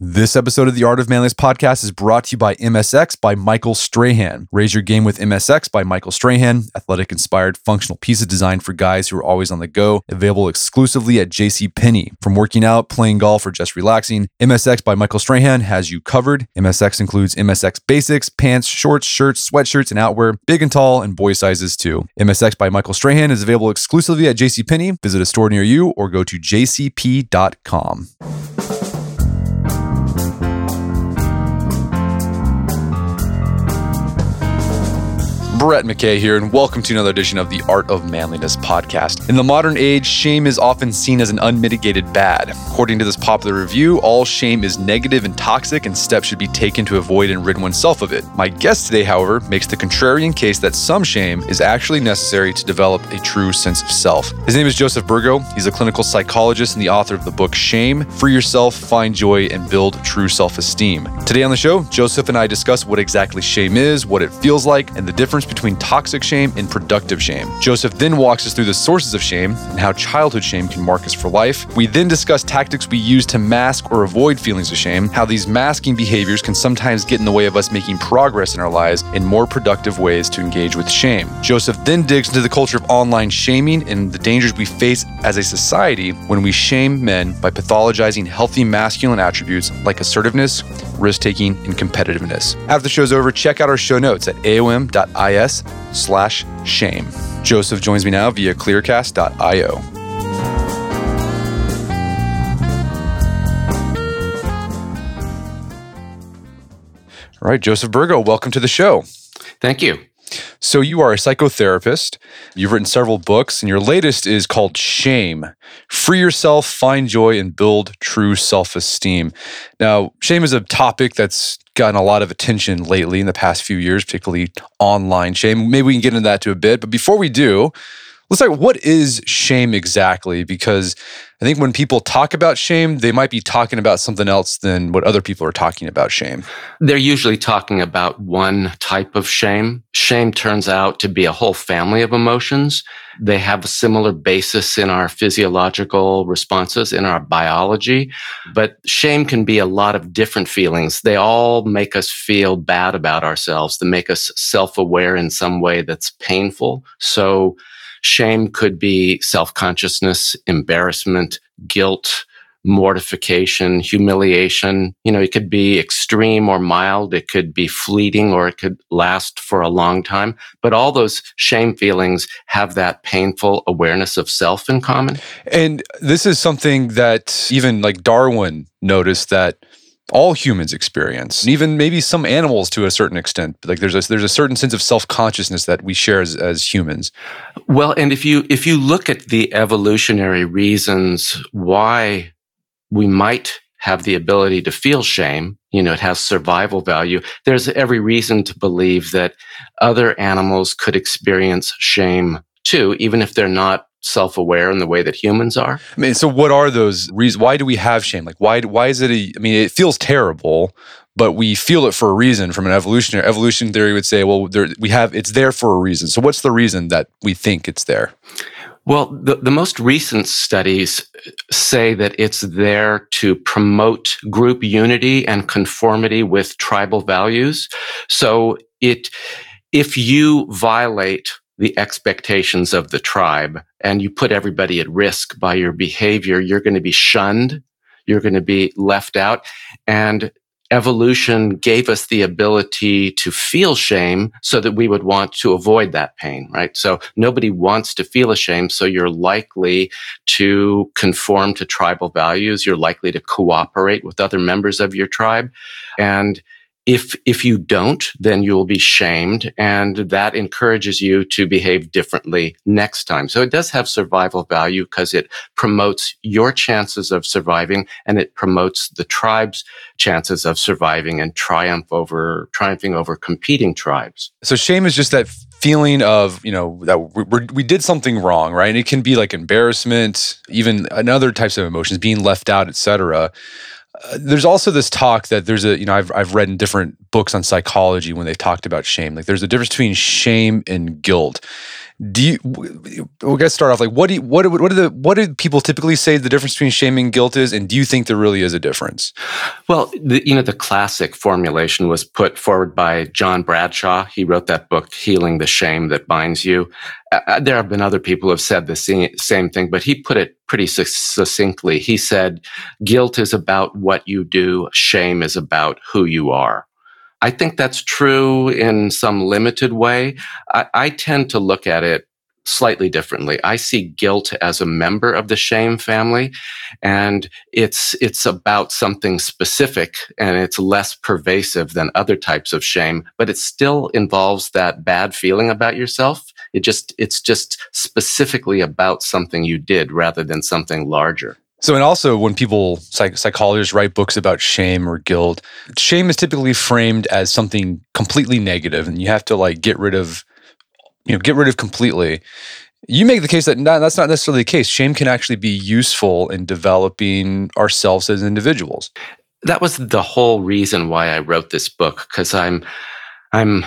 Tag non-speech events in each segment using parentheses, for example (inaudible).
This episode of the Art of Manliness podcast is brought to you by MSX by Michael Strahan. Raise your game with MSX by Michael Strahan, athletic inspired functional pieces designed for guys who are always on the go, available exclusively at JC Penney. From working out, playing golf, or just relaxing, MSX by Michael Strahan has you covered. MSX includes MSX basics, pants, shorts, shirts, sweatshirts, and outwear, big and tall, and boy sizes too. MSX by Michael Strahan is available exclusively at JC Penney. Visit a store near you or go to jcp.com. Brett McKay here, and welcome to another edition of the Art of Manliness podcast. In the modern age, shame is often seen as an unmitigated bad. According to this popular review, all shame is negative and toxic, and steps should be taken to avoid and rid oneself of it. My guest today, however, makes the contrarian case that some shame is actually necessary to develop a true sense of self. His name is Joseph Burgo. He's a clinical psychologist and the author of the book Shame Free Yourself, Find Joy, and Build True Self Esteem. Today on the show, Joseph and I discuss what exactly shame is, what it feels like, and the difference between toxic shame and productive shame. Joseph then walks us through the sources of shame and how childhood shame can mark us for life. We then discuss tactics we use to mask or avoid feelings of shame, how these masking behaviors can sometimes get in the way of us making progress in our lives in more productive ways to engage with shame. Joseph then digs into the culture of online shaming and the dangers we face as a society when we shame men by pathologizing healthy masculine attributes like assertiveness, risk taking, and competitiveness. After the show's over, check out our show notes at aom.is slash shame. Joseph joins me now via clearcast.io. All right, Joseph Burgo, welcome to the show. Thank you. So, you are a psychotherapist. You've written several books, and your latest is called Shame Free Yourself, Find Joy, and Build True Self Esteem. Now, shame is a topic that's gotten a lot of attention lately in the past few years, particularly online shame. Maybe we can get into that to a bit. But before we do, let's talk what is shame exactly? Because I think when people talk about shame, they might be talking about something else than what other people are talking about shame. They're usually talking about one type of shame. Shame turns out to be a whole family of emotions. They have a similar basis in our physiological responses, in our biology. But shame can be a lot of different feelings. They all make us feel bad about ourselves. They make us self aware in some way that's painful. So, Shame could be self consciousness, embarrassment, guilt, mortification, humiliation. You know, it could be extreme or mild. It could be fleeting or it could last for a long time. But all those shame feelings have that painful awareness of self in common. And this is something that even like Darwin noticed that all humans experience, even maybe some animals to a certain extent. Like there's a, there's a certain sense of self consciousness that we share as, as humans. Well, and if you if you look at the evolutionary reasons why we might have the ability to feel shame, you know, it has survival value. There's every reason to believe that other animals could experience shame too, even if they're not self-aware in the way that humans are. I mean, so what are those reasons? Why do we have shame? Like, why? Why is it? A, I mean, it feels terrible, but we feel it for a reason. From an evolutionary evolution theory, would say, well, there, we have it's there for a reason. So, what's the reason that we think it's there? Well, the, the most recent studies say that it's there to promote group unity and conformity with tribal values. So it, if you violate the expectations of the tribe and you put everybody at risk by your behavior, you're going to be shunned. You're going to be left out. And evolution gave us the ability to feel shame so that we would want to avoid that pain, right? So nobody wants to feel ashamed. So you're likely to conform to tribal values. You're likely to cooperate with other members of your tribe. And if, if you don't, then you will be shamed and that encourages you to behave differently next time. So it does have survival value because it promotes your chances of surviving and it promotes the tribe's chances of surviving and triumph over, triumphing over competing tribes. So shame is just that feeling of you know that we, we did something wrong right and it can be like embarrassment even another types of emotions being left out etc Uh, there's also this talk that there's a you know I've I've read in different books on psychology when they've talked about shame. Like there's a difference between shame and guilt do you we got to start off like what do you, what what do the what do people typically say the difference between shame and guilt is? And do you think there really is a difference? Well the, you know the classic formulation was put forward by john bradshaw. He wrote that book healing the shame that binds you. Uh, uh there have been other people who have said the same thing but he put it pretty succinctly. He said guilt is about what you do. Shame is about who you are I think that's true in some limited way. I, I, tend to look at it slightly differently. I see guilt as a member of the shame family and it's, it's about something specific and it's less pervasive than other types of shame, but it still involves that bad feeling about yourself. It just, it's just specifically about something you did rather than something larger. So, and also when people, psych- psychologists write books about shame or guilt, shame is typically framed as something completely negative and you have to like get rid of, you know, get rid of completely. You make the case that not, that's not necessarily the case. Shame can actually be useful in developing ourselves as individuals. That was the whole reason why I wrote this book because I'm, I'm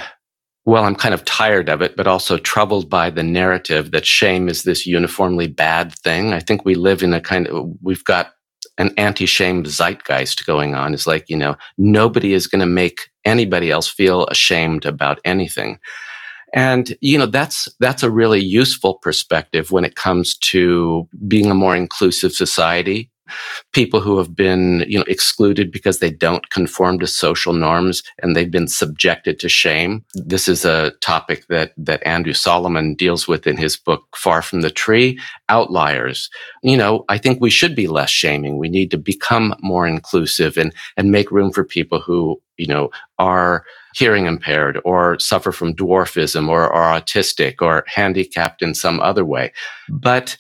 well, I'm kind of tired of it, but also troubled by the narrative that shame is this uniformly bad thing. I think we live in a kind of, we've got an anti shame zeitgeist going on. It's like, you know, nobody is going to make anybody else feel ashamed about anything. And, you know, that's, that's a really useful perspective when it comes to being a more inclusive society people who have been, you know, excluded because they don't conform to social norms and they've been subjected to shame. This is a topic that, that Andrew Solomon deals with in his book, Far from the Tree, Outliers. You know, I think we should be less shaming. We need to become more inclusive and, and make room for people who, you know, are hearing impaired or suffer from dwarfism or are autistic or handicapped in some other way. But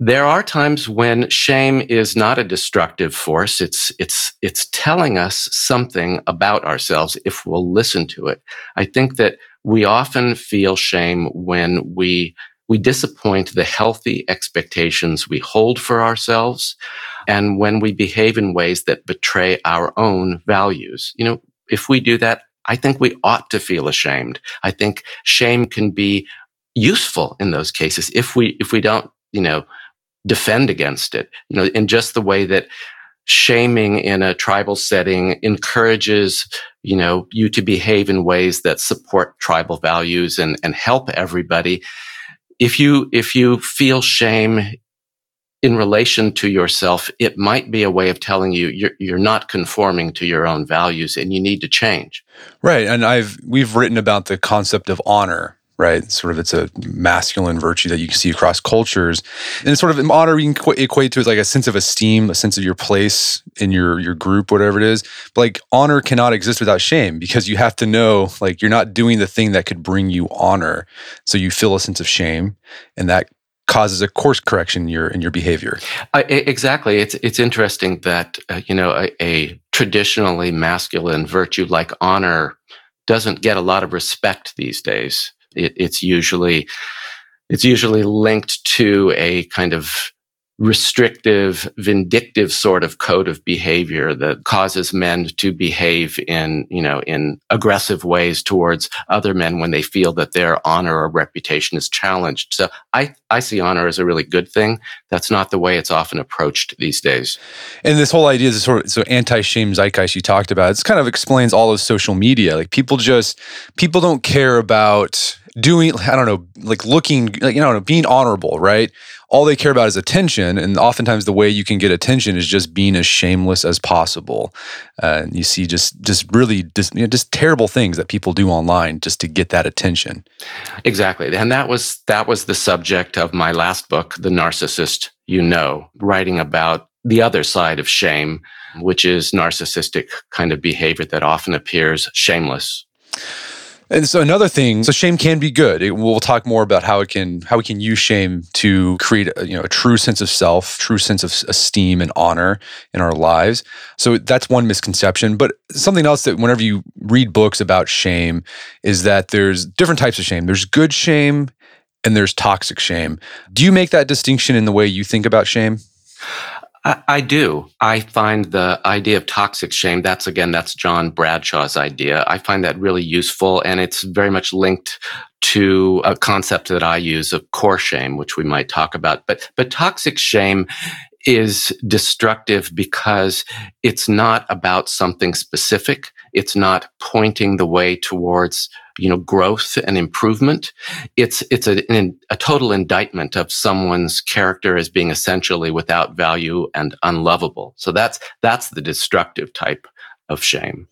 there are times when shame is not a destructive force. It's, it's, it's telling us something about ourselves if we'll listen to it. I think that we often feel shame when we, we disappoint the healthy expectations we hold for ourselves and when we behave in ways that betray our own values. You know, if we do that, I think we ought to feel ashamed. I think shame can be useful in those cases if we, if we don't, you know, defend against it. You know, in just the way that shaming in a tribal setting encourages, you know, you to behave in ways that support tribal values and, and help everybody. If you, if you feel shame in relation to yourself, it might be a way of telling you you're, you're not conforming to your own values and you need to change. Right. And I've, we've written about the concept of honor right? Sort of it's a masculine virtue that you can see across cultures. And it's sort of honor you can equate to is like a sense of esteem, a sense of your place in your your group, whatever it is. But like honor cannot exist without shame because you have to know like you're not doing the thing that could bring you honor. So you feel a sense of shame and that causes a course correction in your in your behavior. Uh, exactly. It's it's interesting that uh, you know a, a traditionally masculine virtue like honor doesn't get a lot of respect these days. It, it's usually it's usually linked to a kind of restrictive, vindictive sort of code of behavior that causes men to behave in, you know, in aggressive ways towards other men when they feel that their honor or reputation is challenged. So I, I see honor as a really good thing. That's not the way it's often approached these days. And this whole idea is sort of so anti-shame zeitgeist you talked about. It kind of explains all of social media. Like people just people don't care about doing I don't know, like looking, like, you know, being honorable, right? All they care about is attention, and oftentimes the way you can get attention is just being as shameless as possible. Uh, you see, just just really just, you know, just terrible things that people do online just to get that attention. Exactly, and that was that was the subject of my last book, The Narcissist You Know, writing about the other side of shame, which is narcissistic kind of behavior that often appears shameless. And so another thing, so shame can be good. It, we'll talk more about how it can how we can use shame to create a, you know a true sense of self, true sense of esteem and honor in our lives. So that's one misconception. But something else that whenever you read books about shame is that there's different types of shame. There's good shame and there's toxic shame. Do you make that distinction in the way you think about shame? I, I, do. I find the idea of toxic shame, that's again, that's John Bradshaw's idea. I find that really useful and it's very much linked to a concept that I use of core shame, which we might talk about. But, but toxic shame is destructive because it's not about something specific. It's not pointing the way towards you know, growth and improvement. It's, it's a, a total indictment of someone's character as being essentially without value and unlovable. So that's, that's the destructive type of shame.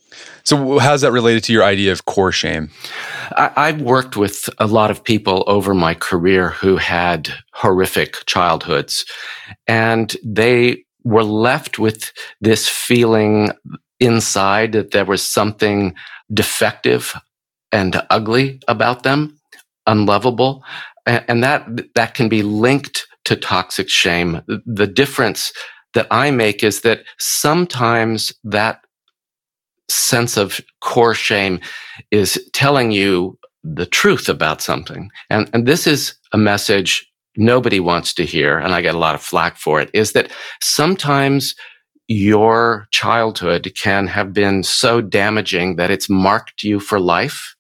So, how's that related to your idea of core shame? I, have worked with a lot of people over my career who had horrific childhoods, and they were left with this feeling inside that there was something defective and ugly about them, unlovable. And that, that can be linked to toxic shame. The difference that I make is that sometimes that sense of core shame is telling you the truth about something. And, and this is a message nobody wants to hear. And I get a lot of flack for it is that sometimes your childhood can have been so damaging that it's marked you for life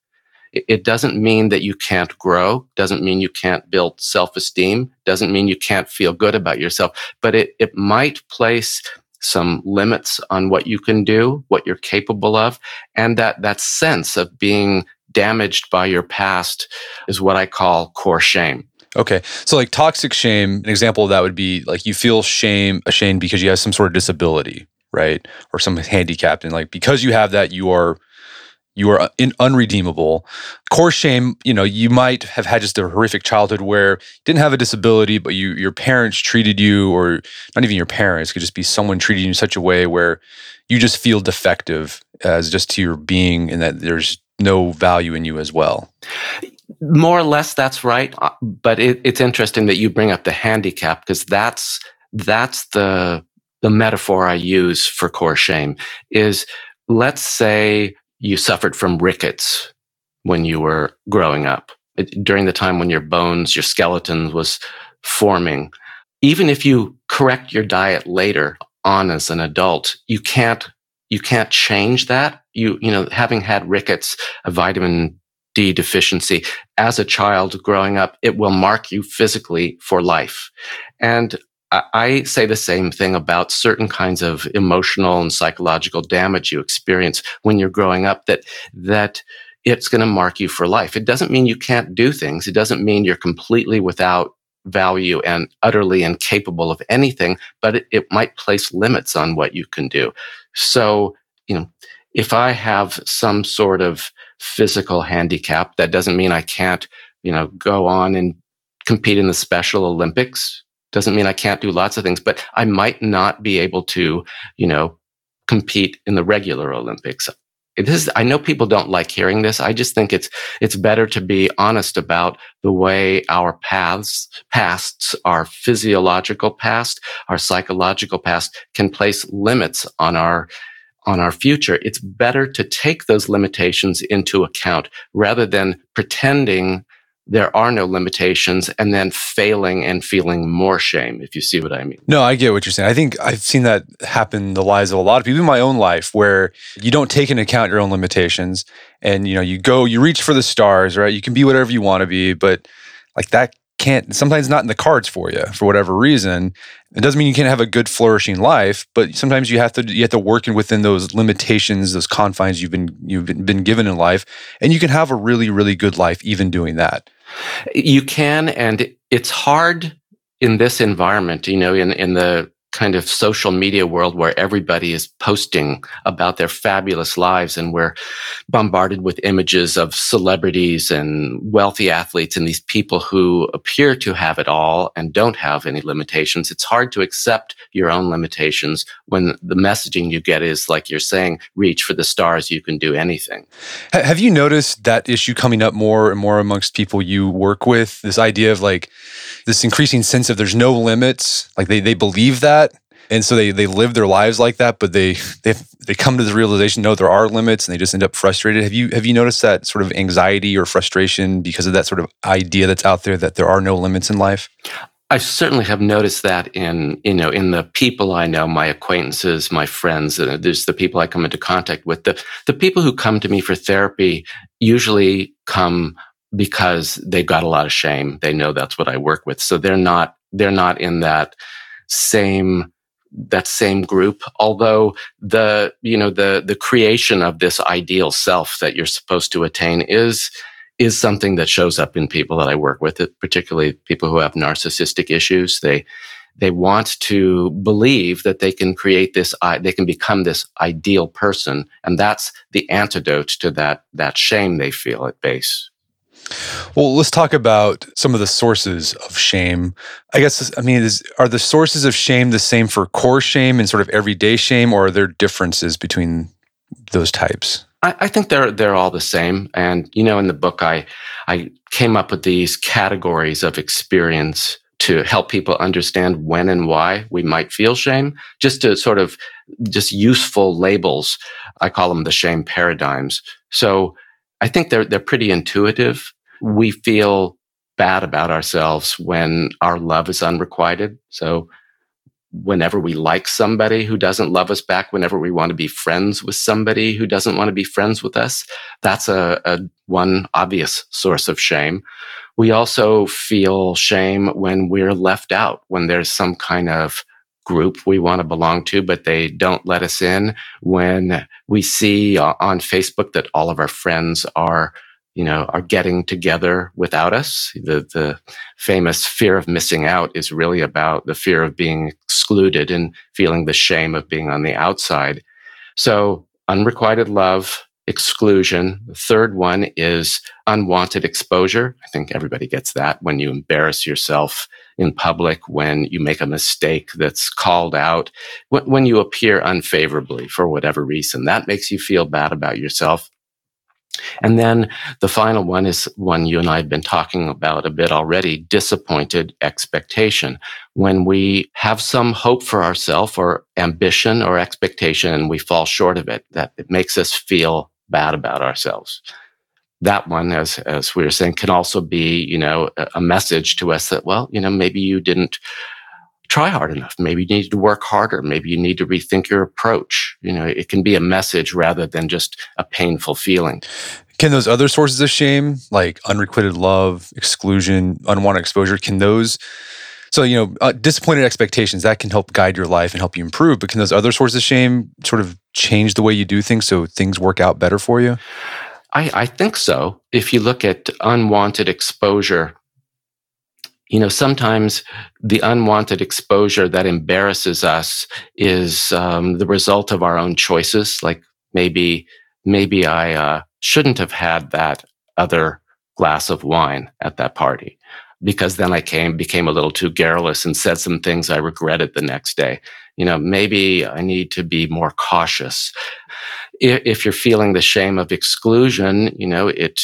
it doesn't mean that you can't grow, doesn't mean you can't build self-esteem, doesn't mean you can't feel good about yourself, but it, it might place some limits on what you can do, what you're capable of, and that, that sense of being damaged by your past is what I call core shame. Okay. So like toxic shame, an example of that would be like you feel shame, ashamed because you have some sort of disability, right? Or some handicap. And like because you have that, you are you are in, unredeemable. Core shame, you know, you might have had just a horrific childhood where you didn't have a disability, but you your parents treated you, or not even your parents, could just be someone treating you in such a way where you just feel defective as just to your being, and that there's no value in you as well. More or less, that's right. Uh, but it, it's interesting that you bring up the handicap because that's that's the the metaphor I use for core shame is let's say you suffered from rickets when you were growing up, during the time when your bones, your skeleton was forming. Even if you correct your diet later on as an adult, you can't, you can't change that. You, you know, having had rickets, a vitamin D deficiency as a child growing up, it will mark you physically for life. And I say the same thing about certain kinds of emotional and psychological damage you experience when you're growing up that, that it's going to mark you for life. It doesn't mean you can't do things. It doesn't mean you're completely without value and utterly incapable of anything, but it, it might place limits on what you can do. So, you know, if I have some sort of physical handicap, that doesn't mean I can't, you know, go on and compete in the Special Olympics doesn't mean I can't do lots of things, but I might not be able to, you know, compete in the regular Olympics. This is, I know people don't like hearing this. I just think it's, it's better to be honest about the way our paths, pasts, our physiological past, our psychological past can place limits on our, on our future. It's better to take those limitations into account rather than pretending there are no limitations and then failing and feeling more shame if you see what i mean. No i get what you're saying. I think i've seen that happen in the lives of a lot of people in my own life where you don't take into account your own limitations and you know you go you reach for the stars right? You can be whatever you want to be but like that can't sometimes not in the cards for you for whatever reason. It doesn't mean you can't have a good flourishing life but sometimes you have to you have to work in within those limitations those confines you've been you've been given in life and you can have a really really good life even doing that. You can, and it's hard in this environment, you know, in, in the kind of social media world where everybody is posting about their fabulous lives and we're bombarded with images of celebrities and wealthy athletes and these people who appear to have it all and don't have any limitations. It's hard to accept your own limitations when the messaging you get is like you're saying, reach for the stars, you can do anything. Have you noticed that issue coming up more and more amongst people you work with? This idea of like this increasing sense of there's no limits, like they, they believe that and so they they live their lives like that but they they they come to the realization no there are limits and they just end up frustrated have you have you noticed that sort of anxiety or frustration because of that sort of idea that's out there that there are no limits in life I certainly have noticed that in you know in the people I know, my acquaintances, my friends. Uh, there's the people I come into contact with. The the people who come to me for therapy usually come because they've got a lot of shame. They know that's what I work with, so they're not they're not in that same that same group although the you know the the creation of this ideal self that you're supposed to attain is is something that shows up in people that I work with, particularly people who have narcissistic issues. They they want to believe that they can create this, they can become this ideal person, and that's the antidote to that that shame they feel at base. Well, let's talk about some of the sources of shame. I guess I mean, is, are the sources of shame the same for core shame and sort of everyday shame, or are there differences between those types? I, I, think they're they're all the same. And you know, in the book, I I came up with these categories of experience to help people understand when and why we might feel shame, just to sort of just useful labels. I call them the shame paradigms. So I think they're they're pretty intuitive. We feel bad about ourselves when our love is unrequited. So whenever we like somebody who doesn't love us back, whenever we want to be friends with somebody who doesn't want to be friends with us, that's a, a one obvious source of shame. We also feel shame when we're left out, when there's some kind of group we want to belong to, but they don't let us in. When we see on Facebook that all of our friends are you know, are getting together without us. The, the famous fear of missing out is really about the fear of being excluded and feeling the shame of being on the outside. So unrequited love, exclusion. The third one is unwanted exposure. I think everybody gets that when you embarrass yourself in public, when you make a mistake that's called out, when you appear unfavorably for whatever reason. That makes you feel bad about yourself. And then the final one is one you and I have been talking about a bit already disappointed expectation. When we have some hope for ourselves or ambition or expectation and we fall short of it, that it makes us feel bad about ourselves. That one, as, as we were saying, can also be, you know, a message to us that, well, you know, maybe you didn't try hard enough. Maybe you need to work harder. Maybe you need to rethink your approach. You know, it can be a message rather than just a painful feeling. Can those other sources of shame, like unrequited love, exclusion, unwanted exposure, can those so, you know, uh, disappointed expectations that can help guide your life and help you improve. But can those other sources of shame sort of change the way you do things so things work out better for you? I, I think so. If you look at unwanted exposure, you know, sometimes the unwanted exposure that embarrasses us is um, the result of our own choices. Like maybe, maybe I uh, shouldn't have had that other glass of wine at that party because then I came, became a little too garrulous and said some things I regretted the next day. You know, maybe I need to be more cautious. If you're feeling the shame of exclusion, you know, it,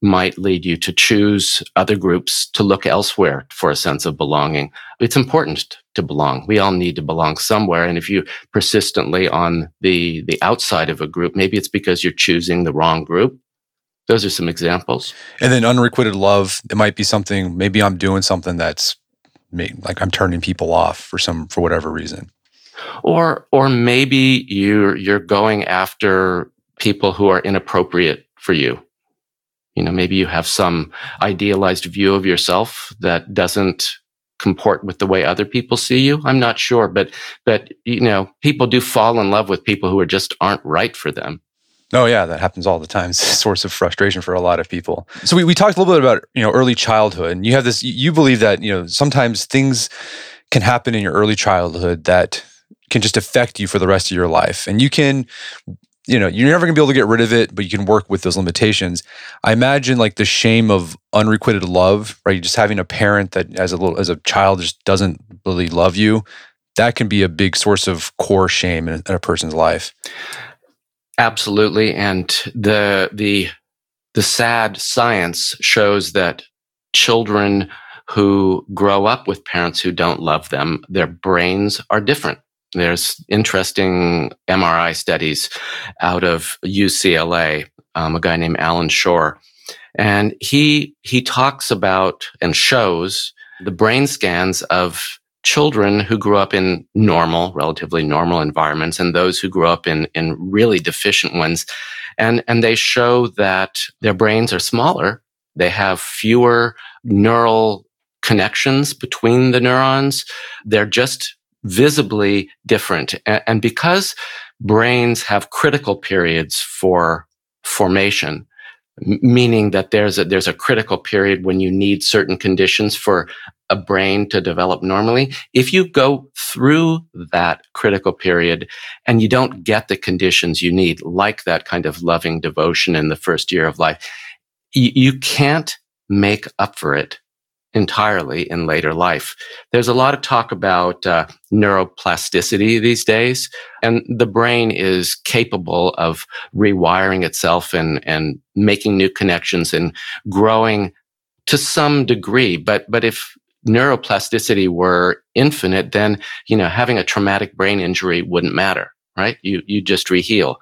might lead you to choose other groups to look elsewhere for a sense of belonging. It's important to belong. We all need to belong somewhere. And if you persistently on the, the outside of a group, maybe it's because you're choosing the wrong group. Those are some examples. And then unrequited love, it might be something, maybe I'm doing something that's like I'm turning people off for some, for whatever reason. Or, or maybe you're, you're going after people who are inappropriate for you you know, maybe you have some idealized view of yourself that doesn't comport with the way other people see you. I'm not sure, but, but, you know, people do fall in love with people who are just aren't right for them. Oh yeah, that happens all the time. (laughs) It's a source of frustration for a lot of people. So we, we talked a little bit about, you know, early childhood and you have this, you believe that, you know, sometimes things can happen in your early childhood that can just affect you for the rest of your life. And you can you know, you're never gonna be able to get rid of it, but you can work with those limitations. I imagine like the shame of unrequited love, right? Just having a parent that as a little as a child just doesn't really love you, that can be a big source of core shame in, in a person's life. Absolutely. And the the the sad science shows that children who grow up with parents who don't love them, their brains are different. There's interesting MRI studies out of UCLA, um, a guy named Allan Schore. And he, he talks about and shows the brain scans of children who grew up in normal, relatively normal environments and those who grew up in, in really deficient ones. And, and they show that their brains are smaller. They have fewer neural connections between the neurons. They're just visibly different. And, because brains have critical periods for formation, meaning that there's a, there's a critical period when you need certain conditions for a brain to develop normally. If you go through that critical period and you don't get the conditions you need, like that kind of loving devotion in the first year of life, you, you can't make up for it entirely in later life. There's a lot of talk about uh, neuroplasticity these days, and the brain is capable of rewiring itself and, and making new connections and growing to some degree. But, but if neuroplasticity were infinite, then, you know, having a traumatic brain injury wouldn't matter, right? You, you just reheal.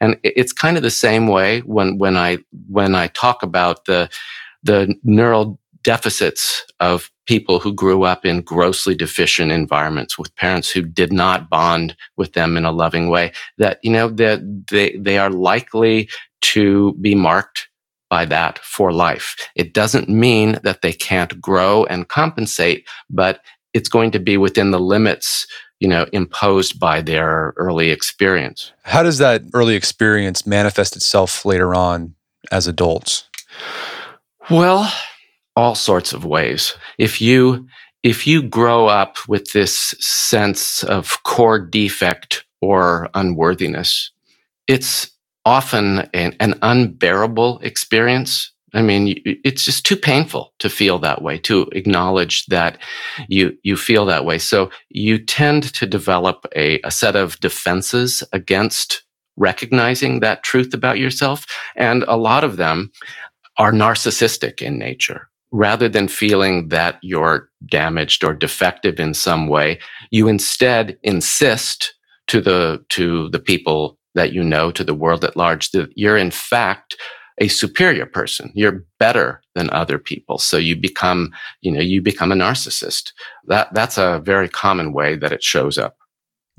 And it's kind of the same way when, when I, when I talk about the, the neural deficits of people who grew up in grossly deficient environments with parents who did not bond with them in a loving way that you know that they, they are likely to be marked by that for life. It doesn't mean that they can't grow and compensate, but it's going to be within the limits you know imposed by their early experience how does that early experience manifest itself later on as adults well all sorts of ways if you if you grow up with this sense of core defect or unworthiness it's often an, an unbearable experience. I mean, it's just too painful to feel that way, to acknowledge that you, you feel that way. So you tend to develop a, a set of defenses against recognizing that truth about yourself. And a lot of them are narcissistic in nature. Rather than feeling that you're damaged or defective in some way, you instead insist to the, to the people that you know to the world at large that you're in fact a superior person. You're better than other people. So you become, you know, you become a narcissist. That, that's a very common way that it shows up.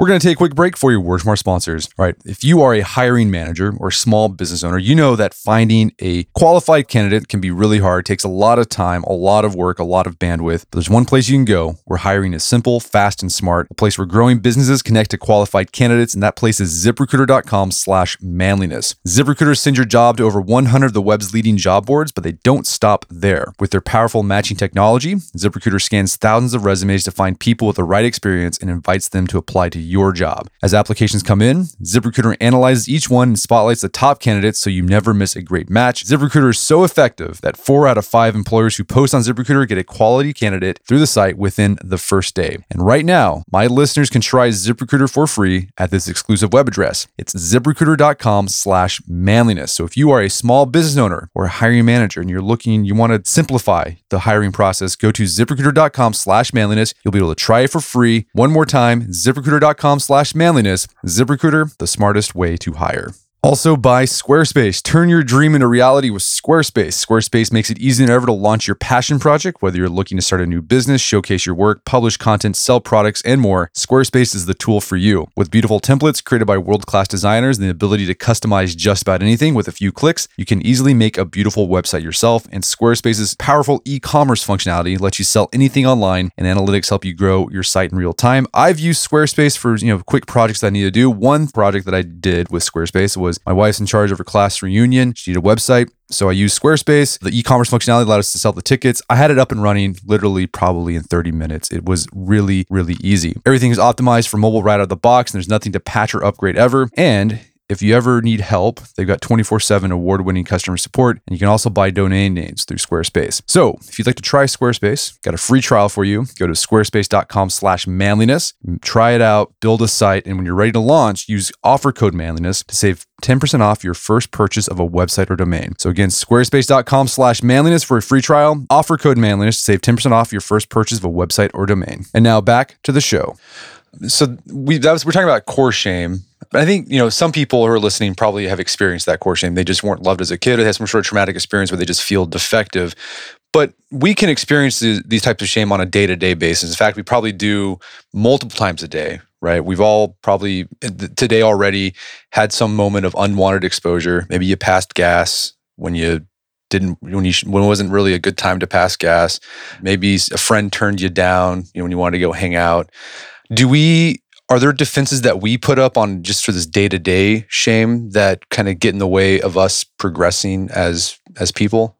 We're going to take a quick break for you, words from our sponsors. All right. If you are a hiring manager or small business owner, you know that finding a qualified candidate can be really hard. It takes a lot of time, a lot of work, a lot of bandwidth. But there's one place you can go where hiring is simple, fast, and smart. A place where growing businesses connect to qualified candidates, and that place is ziprecruiter.com slash manliness. ZipRecruiter sends your job to over 100 of the web's leading job boards, but they don't stop there. With their powerful matching technology, ZipRecruiter scans thousands of resumes to find people with the right experience and invites them to apply to your job. As applications come in, ZipRecruiter analyzes each one and spotlights the top candidates so you never miss a great match. ZipRecruiter is so effective that four out of five employers who post on ZipRecruiter get a quality candidate through the site within the first day. And right now, my listeners can try ZipRecruiter for free at this exclusive web address. It's ziprecruiter.com slash manliness. So if you are a small business owner or a hiring manager and you're looking, you want to simplify the hiring process, go to ziprecruiter.com slash manliness. You'll be able to try it for free. One more time, ziprecruiter.com ziprecruiter.com slash manliness. ZipRecruiter, the smartest way to hire. Also by Squarespace. Turn your dream into reality with Squarespace. Squarespace makes it easy than ever to launch your passion project, whether you're looking to start a new business, showcase your work, publish content, sell products, and more. Squarespace is the tool for you. With beautiful templates created by world-class designers and the ability to customize just about anything with a few clicks, you can easily make a beautiful website yourself. And Squarespace's powerful e-commerce functionality lets you sell anything online, and analytics help you grow your site in real time. I've used Squarespace for you know quick projects that I need to do. One project that I did with Squarespace was was my wife's in charge of her class reunion. She needed a website. So I used Squarespace. The e-commerce functionality allowed us to sell the tickets. I had it up and running literally probably in 30 minutes. It was really, really easy. Everything is optimized for mobile right out of the box, and there's nothing to patch or upgrade ever. And if you ever need help, they've got 24 7 award winning customer support, and you can also buy domain names through Squarespace. So if you'd like to try Squarespace, got a free trial for you. Go to squarespace.com slash manliness, try it out, build a site, and when you're ready to launch, use offer code manliness to save 10% off your first purchase of a website or domain. So again, squarespace.com slash manliness for a free trial. Offer code manliness to save 10% off your first purchase of a website or domain. And now back to the show. So we that was we're talking about core shame I think, you know, some people who are listening probably have experienced that core shame. They just weren't loved as a kid or they had some sort of traumatic experience where they just feel defective. But we can experience these, these types of shame on a day to day basis. In fact, we probably do multiple times a day, right? We've all probably today already had some moment of unwanted exposure. Maybe you passed gas when you didn't when you when it wasn't really a good time to pass gas. Maybe a friend turned you down, you know, when you wanted to go hang out. Do we are there defenses that we put up on just for this day-to-day shame that kind of get in the way of us progressing as as people?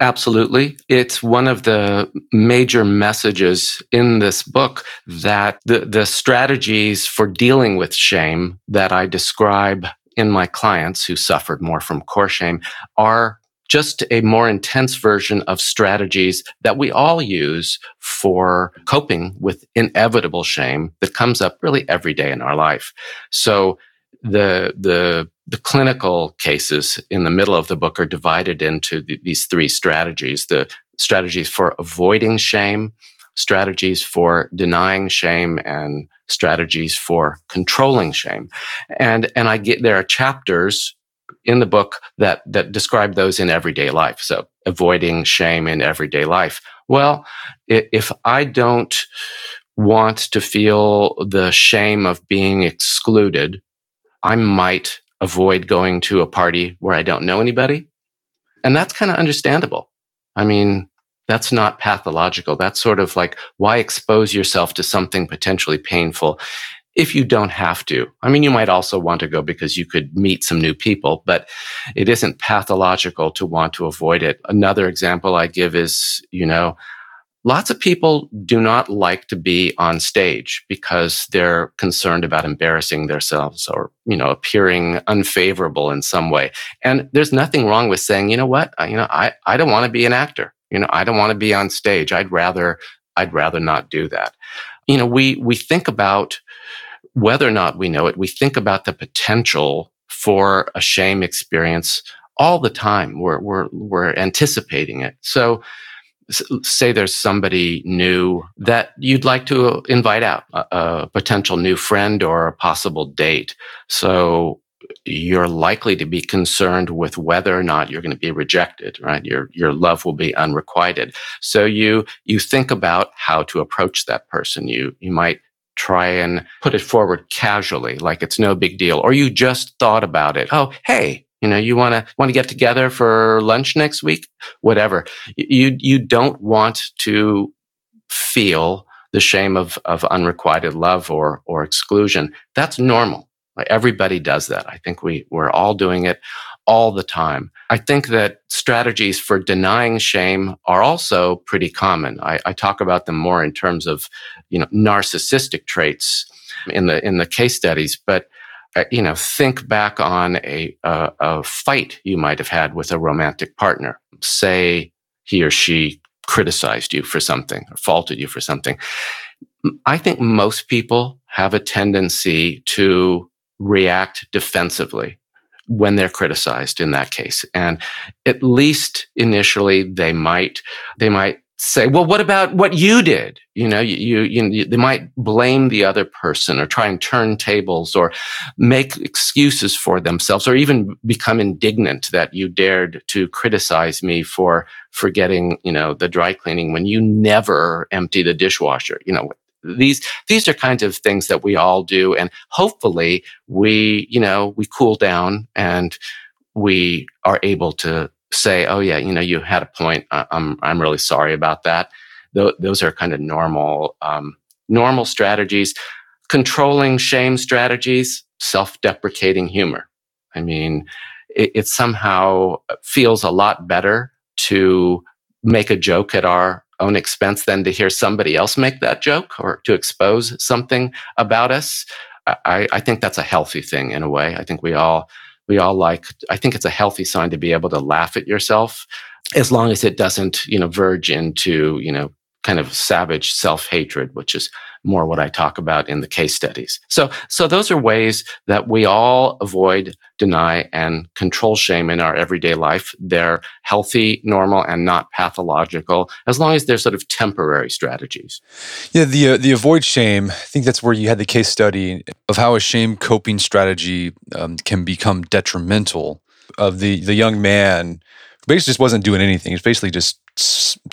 Absolutely. It's one of the major messages in this book that the, the strategies for dealing with shame that I describe in my clients who suffered more from core shame are just a more intense version of strategies that we all use for coping with inevitable shame that comes up really every day in our life. So the, the, the clinical cases in the middle of the book are divided into the, these three strategies, the strategies for avoiding shame, strategies for denying shame and strategies for controlling shame. And, and I get, there are chapters in the book that that describe those in everyday life. So avoiding shame in everyday life. Well, if I don't want to feel the shame of being excluded, I might avoid going to a party where I don't know anybody. And that's kind of understandable. I mean, that's not pathological. That's sort of like, why expose yourself to something potentially painful if you don't have to. I mean, you might also want to go because you could meet some new people, but it isn't pathological to want to avoid it. Another example I give is, you know, lots of people do not like to be on stage because they're concerned about embarrassing themselves or, you know, appearing unfavorable in some way. And there's nothing wrong with saying, you know what, you know, I, I don't want to be an actor. You know, I don't want to be on stage. I'd rather, I'd rather not do that. You know, we, we think about whether or not we know it, we think about the potential for a shame experience all the time. We're, we're, we're anticipating it. So, say there's somebody new that you'd like to invite out, a, a potential new friend or a possible date. So, you're likely to be concerned with whether or not you're going to be rejected, right? Your, your love will be unrequited. So you, you think about how to approach that person. You, you might try and put it forward casually, like it's no big deal, or you just thought about it. Oh, hey, you know, you want to want to get together for lunch next week, whatever. You you don't want to feel the shame of of unrequited love or or exclusion. That's normal. Everybody does that. I think we we're all doing it all the time. I think that strategies for denying shame are also pretty common. I, I, talk about them more in terms of, you know, narcissistic traits in the in the case studies, but uh, you know, think back on a, a a fight you might have had with a romantic partner. Say he or she criticized you for something or faulted you for something. I think most people have a tendency to react defensively when they're criticized in that case. And at least initially they might, they might say, well, what about what you did? You know, you, you, you, they might blame the other person or try and turn tables or make excuses for themselves or even become indignant that you dared to criticize me for forgetting, you know, the dry cleaning when you never empty the dishwasher. You know, these these are kinds of things that we all do and hopefully we you know we cool down and we are able to say oh yeah you know you had a point. I'm i'm really sorry about that. Th- those are kind of normal um, normal strategies. Controlling shame strategies self-deprecating humor. I mean it, it somehow feels a lot better to make a joke at our own expense than to hear somebody else make that joke or to expose something about us. I, I think that's a healthy thing in a way. I think we all we all like I think it's a healthy sign to be able to laugh at yourself as long as it doesn't, you know, verge into, you know, kind of savage self-hatred, which is more what I talk about in the case studies. So, so those are ways that we all avoid, deny, and control shame in our everyday life. They're healthy, normal, and not pathological, as long as they're sort of temporary strategies. Yeah, the uh, the avoid shame. I think that's where you had the case study of how a shame coping strategy um, can become detrimental. Of the the young man basically just wasn't doing anything. He's basically just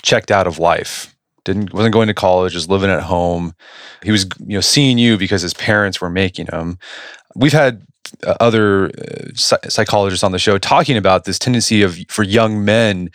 checked out of life. Didn't wasn't going to college, was living at home. He was you know seeing you because his parents were making him. We've had uh, other uh, psychologists on the show talking about this tendency of for young men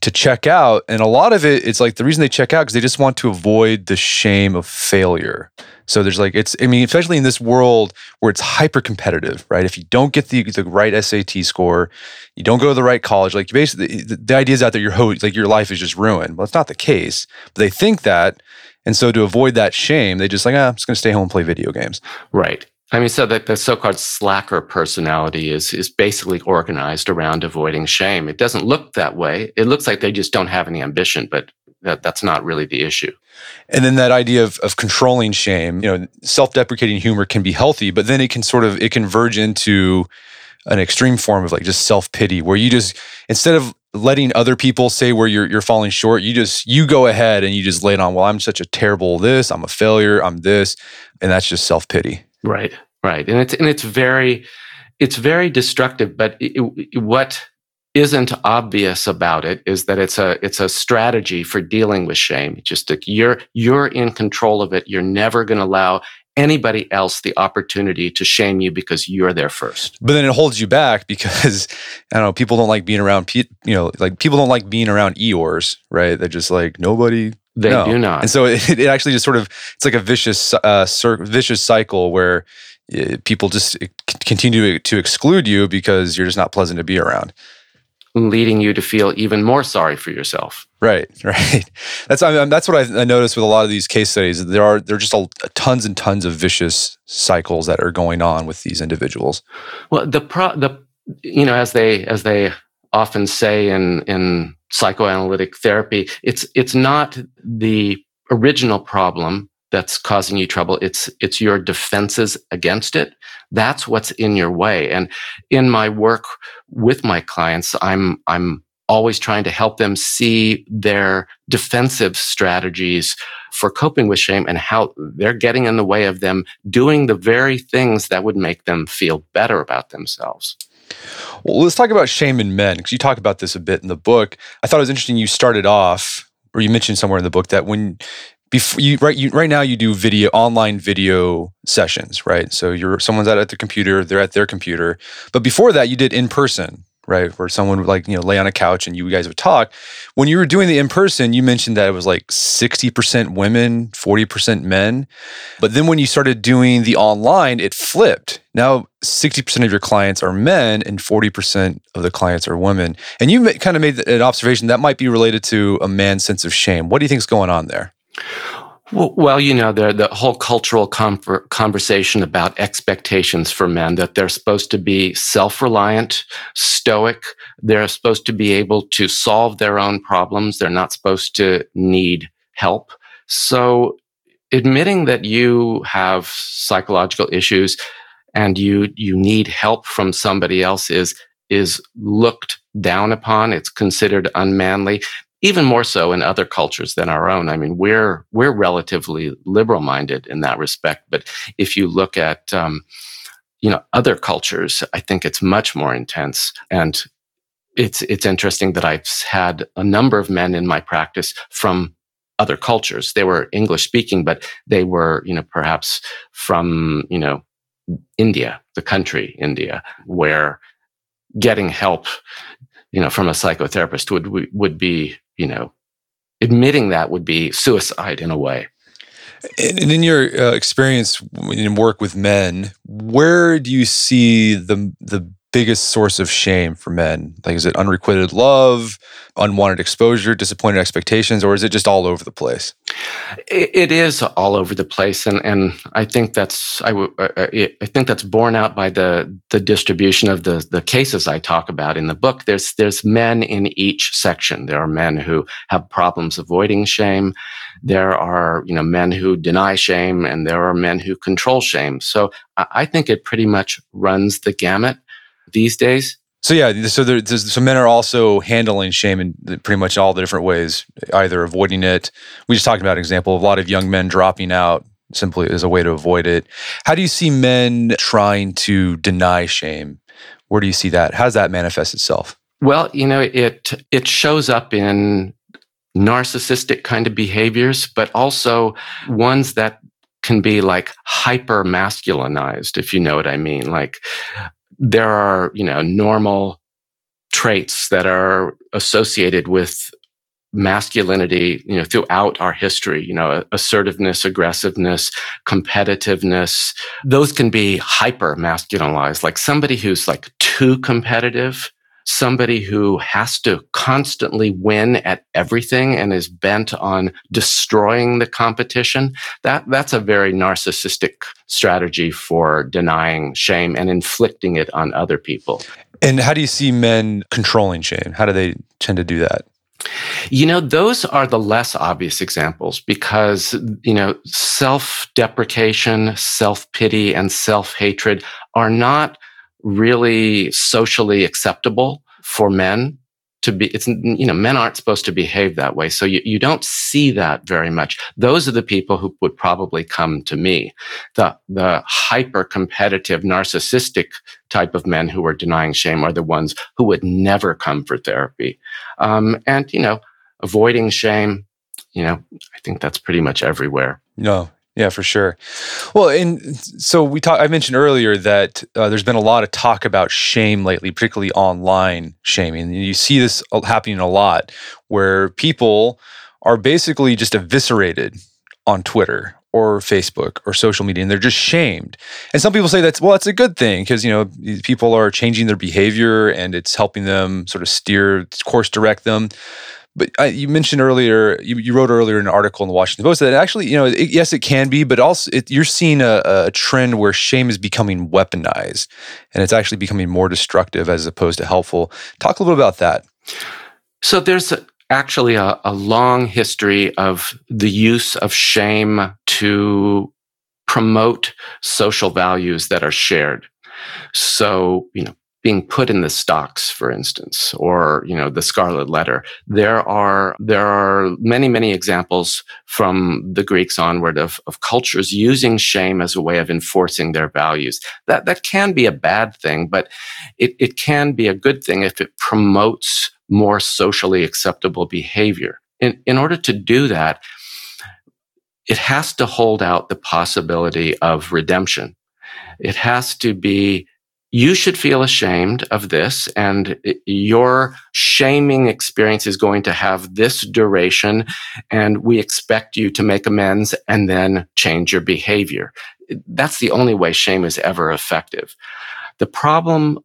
to check out and a lot of it it's like the reason they check out because they just want to avoid the shame of failure so there's like it's i mean especially in this world where it's hyper competitive right if you don't get the, the right sat score you don't go to the right college like basically the, the idea is out that your whole like your life is just ruined well it's not the case but they think that and so to avoid that shame they just like ah, i'm just going to stay home and play video games right I mean, so that the so-called slacker personality is is basically organized around avoiding shame. It doesn't look that way. It looks like they just don't have any ambition, but that, that's not really the issue. And then that idea of, of controlling shame, you know, self-deprecating humor can be healthy, but then it can sort of it can verge into an extreme form of like just self-pity where you just instead of letting other people say where you're you're falling short, you just you go ahead and you just lay it on, well, I'm such a terrible this, I'm a failure, I'm this, and that's just self-pity. Right, right, and it's and it's very, it's very destructive. But it, it, what isn't obvious about it is that it's a it's a strategy for dealing with shame. Just that you're you're in control of it. You're never going to allow anybody else the opportunity to shame you because you're there first. But then it holds you back because I don't know, people don't like being around you know, like people don't like being around Eeyores, right? They're just like nobody they no. do not. And so it, it, actually just sort of it's like a vicious uh, cir- vicious cycle where uh, people just continue to exclude you because you're just not pleasant to be around leading you to feel even more sorry for yourself. Right, (laughs) right. That's I mean, that's what I, I noticed with a lot of these case studies. There are there are just a, tons and tons of vicious cycles that are going on with these individuals. Well, the pro, the you know as they as they often say in in psychoanalytic therapy, it's it's not the original problem that's causing you trouble. It's it's your defenses against it. That's what's in your way. And in my work with my clients, I'm I'm always trying to help them see their defensive strategies for coping with shame and how they're getting in the way of them doing the very things that would make them feel better about themselves. Well, let's talk about shame in men because you talk about this a bit in the book. I thought it was interesting you started off or you mentioned somewhere in the book that when before you right you right now you do video online video sessions right? So you're someone's out at the computer they're at their computer. But before that you did in person right? Where someone would like you know lay on a couch and you guys would talk. When you were doing the in person you mentioned that it was like 60% women 40% men. But then when you started doing the online it flipped. Now 60% of your clients are men and 40% of the clients are women. And you kind of made an observation that might be related to a man's sense of shame. What do you think is going on there well, you know, the, the whole cultural conversation about expectations for men that they're supposed to be self reliant, stoic. They're supposed to be able to solve their own problems. They're not supposed to need help. So, admitting that you have psychological issues and you, you need help from somebody else is, is looked down upon. It's considered unmanly even more so in other cultures than our own. I mean, we're we're relatively liberal minded in that respect, but if you look at um, you know other cultures, I think it's much more intense. And it's it's interesting that I've had a number of men in my practice from other cultures. They were English speaking, but they were you know perhaps from you know India, the country India, where getting help you know from a psychotherapist would would be you know, admitting that would be suicide in a way. And in your uh, experience in work with men, where do you see the the biggest source of shame for men? Like, is it unrequited love, unwanted exposure, disappointed expectations, or is it just all over the place? it, is all over the place, and and I think that's I, w- uh, uh, I think that's borne out by the the distribution of the the cases I talk about in the book. There's there's men in each section. There are men who have problems avoiding shame. There are you know men who deny shame, and there are men who control shame. So I think it pretty much runs the gamut these days. So yeah, so there, so men are also handling shame in pretty much all the different ways, either avoiding it. We just talked about an example of a lot of young men dropping out simply as a way to avoid it. How do you see men trying to deny shame? Where do you see that? How does that manifest itself? Well, you know, it it shows up in narcissistic kind of behaviors, but also ones that can be like hyper masculinized, if you know what I mean. Like there are, you know, normal traits that are associated with masculinity, you know, throughout our history, you know, assertiveness, aggressiveness, competitiveness. Those can be hyper masculinized. Like somebody who's like too competitive somebody who has to constantly win at everything and is bent on destroying the competition, that, that's a very narcissistic strategy for denying shame and inflicting it on other people. And how do you see men controlling shame? How do they tend to do that? You know, those are the less obvious examples because, you know, self deprecation, self pity, and self hatred are not really socially acceptable for men to be it's you know men aren't supposed to behave that way. So you, you don't see that very much. Those are the people who would probably come to me. The the hyper competitive narcissistic type of men who are denying shame are the ones who would never come for therapy. Um, and you know avoiding shame you know i think that's pretty much everywhere. No yeah, for sure. Well, and so we talked. I mentioned earlier that uh, there's been a lot of talk about shame lately, particularly online shaming. You see this happening a lot, where people are basically just eviscerated on Twitter or Facebook or social media, and they're just shamed. And some people say that's well, that's a good thing because you know people are changing their behavior and it's helping them sort of steer, course direct them. But uh, you mentioned earlier, you, you, wrote earlier in an article in the Washington Post that actually, you know, it, yes, it can be, but also it, you're seeing a, a, trend where shame is becoming weaponized and it's actually becoming more destructive as opposed to helpful. Talk a little bit about that. So there's a, actually a, a long history of the use of shame to promote social values that are shared. So, you know, being put in the stocks, for instance, or you know the Scarlet Letter. There are there are many many examples from the Greeks onward of, of cultures using shame as a way of enforcing their values. That that can be a bad thing, but it, it can be a good thing if it promotes more socially acceptable behavior. In in order to do that, it has to hold out the possibility of redemption. It has to be you should feel ashamed of this and your shaming experience is going to have this duration and we expect you to make amends and then change your behavior. That's the only way shame is ever effective. The problem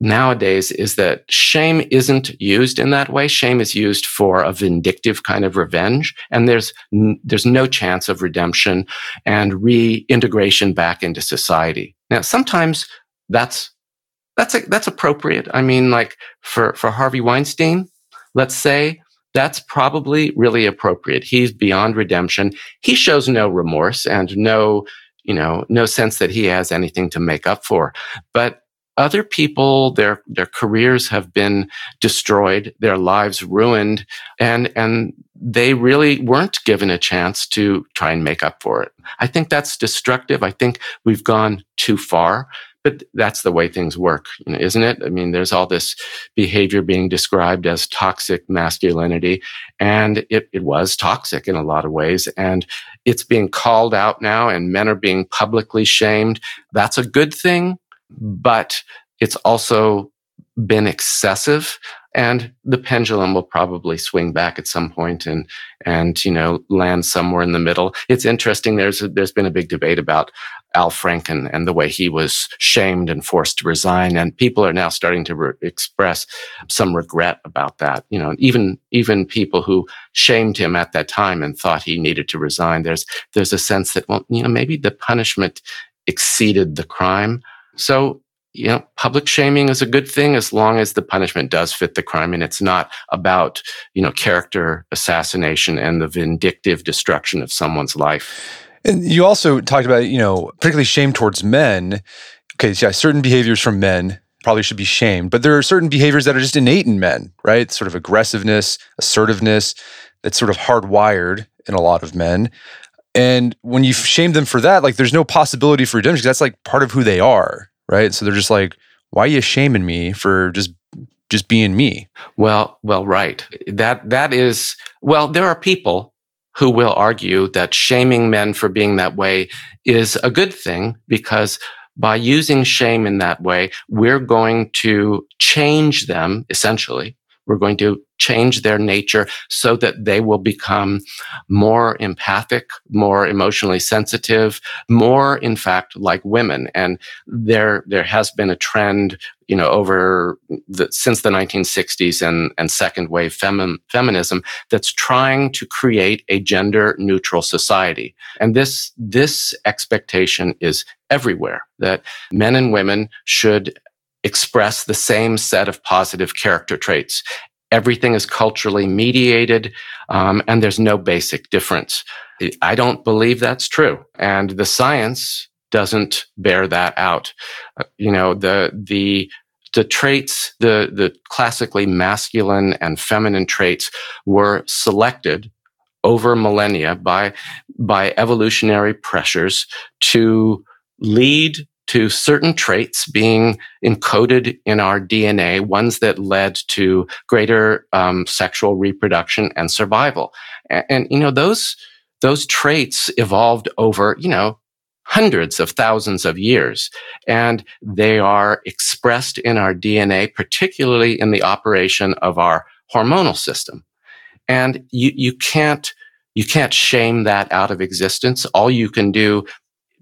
nowadays is that shame isn't used in that way. Shame is used for a vindictive kind of revenge. And there's, there's no chance of redemption and reintegration back into society. Now, sometimes that's that's a, that's appropriate. I mean, like for for Harvey Weinstein, let's say that's probably really appropriate. He's beyond redemption. He shows no remorse and no, you know, no sense that he has anything to make up for. But other people, their their careers have been destroyed, their lives ruined, and and they really weren't given a chance to try and make up for it. I think that's destructive. I think we've gone too far. But that's the way things work, isn't it? I mean, there's all this behavior being described as toxic masculinity, and it, it was toxic in a lot of ways. And it's being called out now, and men are being publicly shamed. That's a good thing, but it's also been excessive and the pendulum will probably swing back at some point and and you know land somewhere in the middle it's interesting there's there's been a big debate about Al Franken and the way he was shamed and forced to resign. And people are now starting to re- express some regret about that. You know, even, even people who shamed him at that time and thought he needed to resign, there's, there's a sense that, well, you know, maybe the punishment exceeded the crime. So, you know, public shaming is a good thing as long as the punishment does fit the crime and it's not about, you know, character assassination and the vindictive destruction of someone's life. And you also talked about, you know, particularly shame towards men. Okay, yeah, certain behaviors from men probably should be shamed, but there are certain behaviors that are just innate in men, right? Sort of aggressiveness, assertiveness, that's sort of hardwired in a lot of men. And when you shame them for that, like there's no possibility for redemption. That's like part of who they are, right? So they're just like, why are you shaming me for just just being me. Well, well, right. That that is well. There are people who will argue that shaming men for being that way is a good thing because by using shame in that way, we're going to change them essentially. We're going to change their nature so that they will become more empathic, more emotionally sensitive, more, in fact, like women. And there, there has been a trend, you know, over the, since the 1960s and, and second wave femi- feminism that's trying to create a gender neutral society. And this, this expectation is everywhere that men and women should express the same set of positive character traits everything is culturally mediated um, and there's no basic difference. I don't believe that's true and the science doesn't bear that out. Uh, you know the the the traits the the classically masculine and feminine traits were selected over millennia by by evolutionary pressures to lead to certain traits being encoded in our DNA, ones that led to greater um, sexual reproduction and survival. And, and, you know, those, those traits evolved over, you know, hundreds of thousands of years. And they are expressed in our DNA, particularly in the operation of our hormonal system. And you, you can't, you can't shame that out of existence. All you can do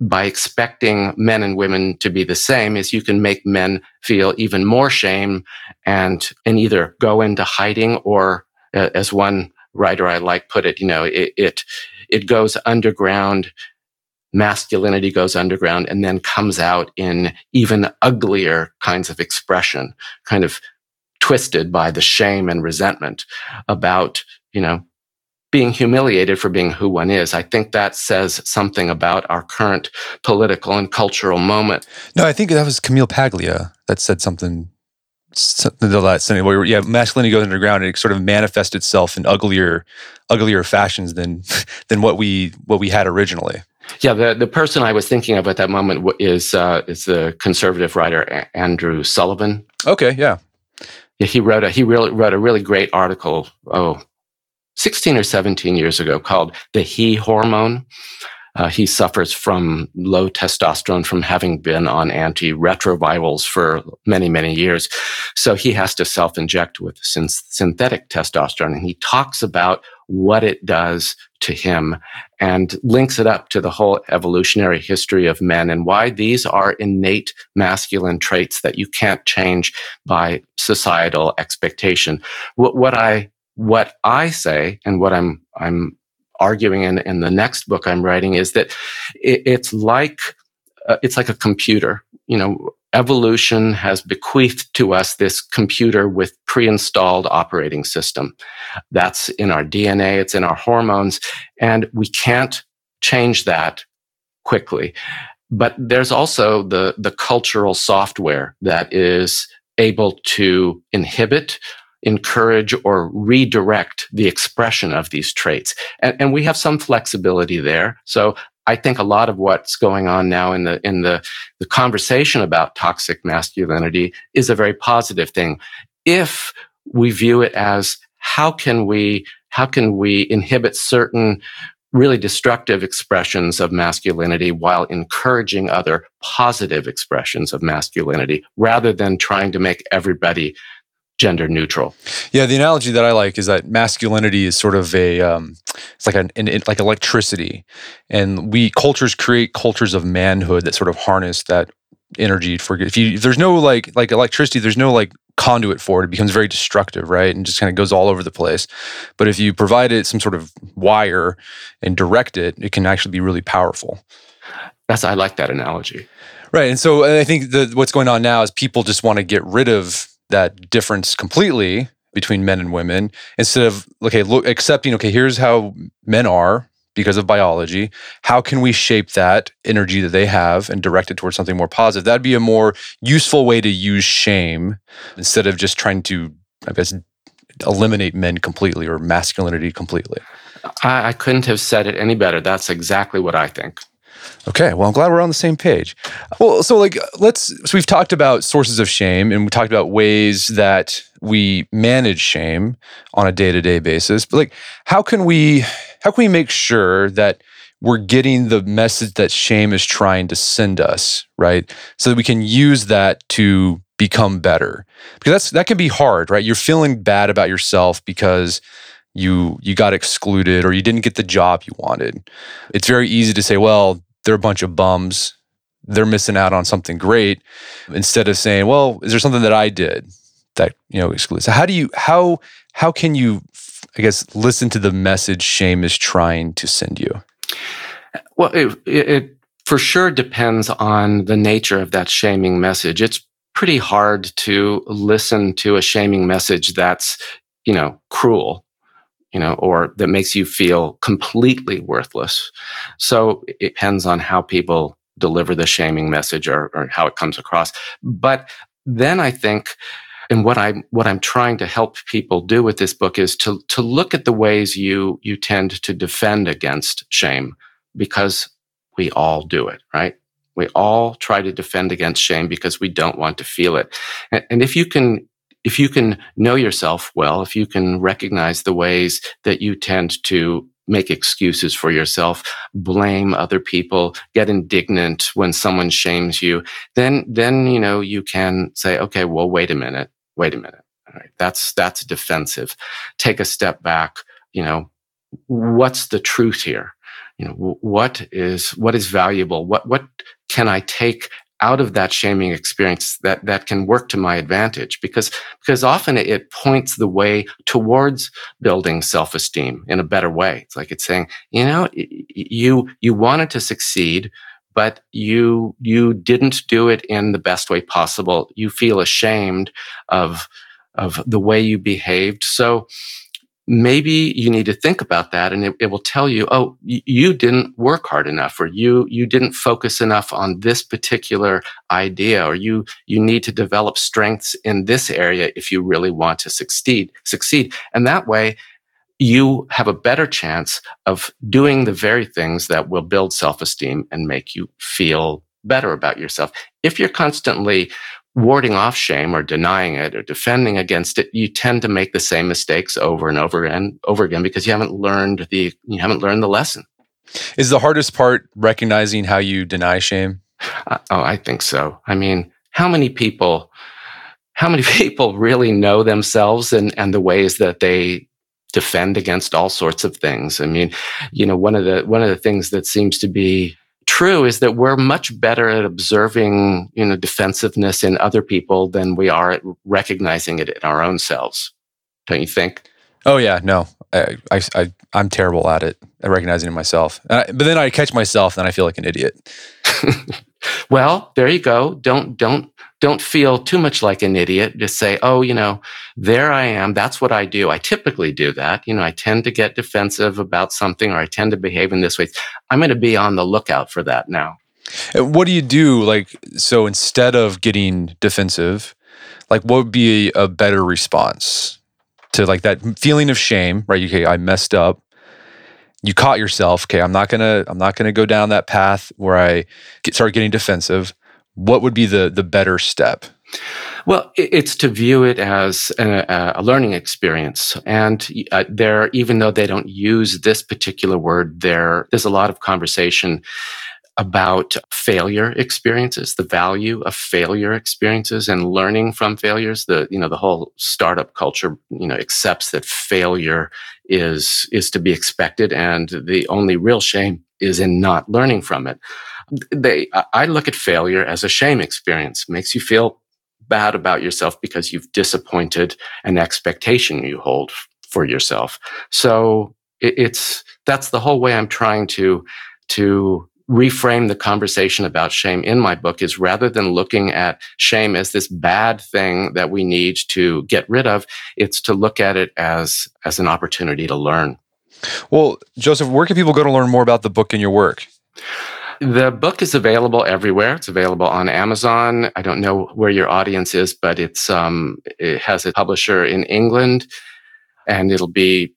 by expecting men and women to be the same is you can make men feel even more shame and and either go into hiding or uh, as one writer I like put it, you know, it, it it goes underground masculinity goes underground and then comes out in even uglier kinds of expression, kind of twisted by the shame and resentment about, you know, being humiliated for being who one is. I think that says something about our current political and cultural moment. No, I think that was Camille Paglia that said something. The last where yeah, masculinity goes underground and it sort of manifests itself in uglier, uglier fashions than (laughs) than what we what we had originally. Yeah, the, the person I was thinking of at that moment is uh, is the conservative writer Andrew Sullivan. Okay, yeah. Yeah, he wrote a he really wrote a really great article. Oh, 16 or 17 years ago called the he hormone. Uh, he suffers from low testosterone from having been on antiretrovirals for many, many years. So he has to self inject with synthetic testosterone. And he talks about what it does to him and links it up to the whole evolutionary history of men and why these are innate masculine traits that you can't change by societal expectation. What, what I what I say and what I'm I'm arguing in, in the next book I'm writing is that it, it's like uh, it's like a computer. You know, evolution has bequeathed to us this computer with pre-installed operating system. That's in our DNA, it's in our hormones, and we can't change that quickly. But there's also the, the cultural software that is able to inhibit encourage or redirect the expression of these traits. And, and we have some flexibility there. So I think a lot of what's going on now in the in the, the conversation about toxic masculinity is a very positive thing. If we view it as how can we how can we inhibit certain really destructive expressions of masculinity while encouraging other positive expressions of masculinity rather than trying to make everybody gender neutral. Yeah, the analogy that I like is that masculinity is sort of a um, it's like an, an, like electricity, and we cultures create cultures of manhood that sort of harness that energy. For if you if there's no like like electricity, there's no like conduit for it. It becomes very destructive, right, and just kind of goes all over the place. But if you provide it some sort of wire and direct it, it can actually be really powerful. That's I like that analogy. Right, and so I think that what's going on now is people just want to get rid of that difference completely between men and women instead of okay look accepting okay here's how men are because of biology. How can we shape that energy that they have and direct it towards something more positive? That'd be a more useful way to use shame instead of just trying to i guess eliminate men completely or masculinity completely. I, I couldn't have said it any better. That's exactly what i think Okay, well, I'm glad we're on the same page. Well, so like, let's, so we've talked about sources of shame and we talked about ways that we manage shame on a day to day basis. But like, how can we, how can we make sure that we're getting the message that shame is trying to send us, right? So that we can use that to become better. Because that's, that can be hard, right? You're feeling bad about yourself because you you got excluded or you didn't get the job you wanted. It's very easy to say, well, they're a bunch of bums. They're missing out on something great instead of saying, well, is there something that I did that, you know, excludes. So how do you how how can you I guess listen to the message shame is trying to send you? Well, it, it for sure depends on the nature of that shaming message. It's pretty hard to listen to a shaming message that's, you know, cruel you know, or that makes you feel completely worthless. So it depends on how people deliver the shaming message or, or how it comes across. But then I think, and what I'm what I'm trying to help people do with this book is to to look at the ways you you tend to defend against shame, because we all do it, right? We all try to defend against shame because we don't want to feel it. And, and if you can if you can know yourself well, if you can recognize the ways that you tend to make excuses for yourself, blame other people, get indignant when someone shames you, then, then, you know, you can say, okay, well, wait a minute, wait a minute. All right. That's, that's defensive. Take a step back. You know, what's the truth here? You know, what is, what is valuable? What, what can I take out of that shaming experience that that can work to my advantage because because often it points the way towards building self-esteem in a better way. It's like it's saying you know you you wanted to succeed but you you didn't do it in the best way possible. You feel ashamed of of the way you behaved. So maybe you need to think about that and it, it will tell you oh y- you didn't work hard enough or you you didn't focus enough on this particular idea or you you need to develop strengths in this area if you really want to succeed succeed. And that way you have a better chance of doing the very things that will build self-esteem and make you feel better about yourself. If you're constantly warding off shame or denying it or defending against it, you tend to make the same mistakes over and over and over again because you haven't learned the you haven't learned the lesson. Is the hardest part recognizing how you deny shame? Uh, oh, I think so. I mean, how many people how many (laughs) people really know themselves and and the ways that they defend against all sorts of things? I mean, you know, one of the one of the things that seems to be true is that we're much better at observing, you know, defensiveness in other people than we are at recognizing it in our own selves. Don't you think? Oh yeah, no, I, I, I am terrible at it, at recognizing it myself. I, but then I catch myself, and I feel like an idiot. (laughs) well, there you go. Don't don't don't feel too much like an idiot. Just say, oh, you know, there I am. That's what I do. I typically do that. You know, I tend to get defensive about something or I tend to behave in this way. I'm going to be on the lookout for that now. Uh, what do you do? Like, so instead of getting defensive, like what would be a, a better response to like that feeling of shame, right? Okay, I messed up you caught yourself okay i'm not gonna i'm not gonna go down that path where i get, start getting defensive what would be the the better step? Well, it's to view it as a, a learning experience, and uh, there, even though they don't use this particular word, there there's a lot of conversation about failure experiences, the value of failure experiences and learning from failures. The, you know, the whole startup culture, you know, accepts that failure is, is to be expected. And the only real shame is in not learning from it they, I look at failure as a shame experience. Makes you feel bad about yourself because you've disappointed an expectation you hold for yourself. So it, it's, that's the whole way I'm trying to, to reframe the conversation about shame in my book is rather than looking at shame as this bad thing that we need to get rid of, it's to look at it as, as an opportunity to learn. Well, Joseph, where can people go to learn more about the book and your work? The book is available everywhere. It's available on Amazon. I don't know where your audience is, but it's um, it has a publisher in England, and it'll be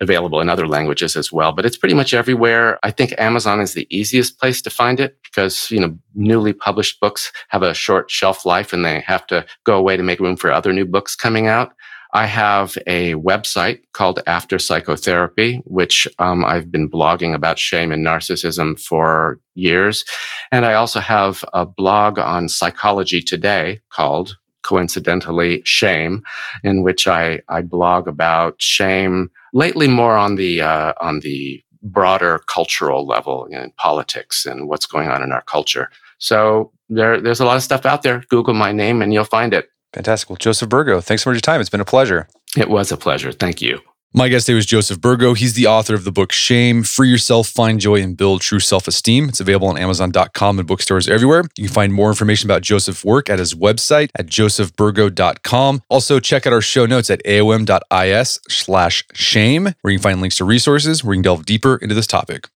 available in other languages as well, but it's pretty much everywhere. I think Amazon is the easiest place to find it because, you know, newly published books have a short shelf life and they have to go away to make room for other new books coming out. I have a website called After Psychotherapy, which um, I've been blogging about shame and narcissism for years. And I also have a blog on Psychology Today called coincidentally shame in which I, I blog about shame lately more on the uh, on the broader cultural level in politics and what's going on in our culture so there, there's a lot of stuff out there google my name and you'll find it Fantastic. Well, Joseph Burgo, thanks so much for your time. It's been a pleasure. It was a pleasure. Thank you. My guest today was Joseph Burgo. He's the author of the book Shame, Free Yourself, Find Joy, and Build True Self Esteem. It's available on Amazon.com and bookstores everywhere. You can find more information about Joseph's work at his website at josephburgo.com. Also, check out our show notes at aom.is slash shame, where you can find links to resources where you can delve deeper into this topic.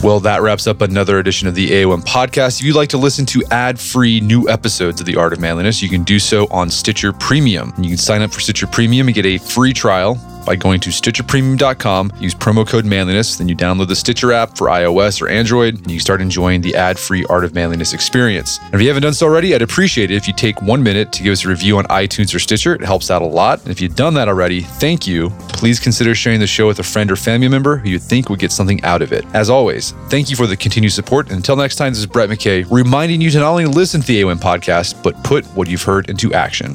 Well, that wraps up another edition of the AOM podcast. If you'd like to listen to ad free new episodes of The Art of Manliness, you can do so on Stitcher Premium. You can sign up for Stitcher Premium and get a free trial by going to StitcherPremium.com, use promo code manliness, then you download the Stitcher app for iOS or Android, and you start enjoying the ad-free Art of Manliness experience. And if you haven't done so already, I'd appreciate it if you take one minute to give us a review on iTunes or Stitcher. It helps out a lot. And if you've done that already, thank you. Please consider sharing the show with a friend or family member who you think would get something out of it. As always, thank you for the continued support. And until next time, this is Brett McKay reminding you to not only listen to the AOM podcast, but put what you've heard into action.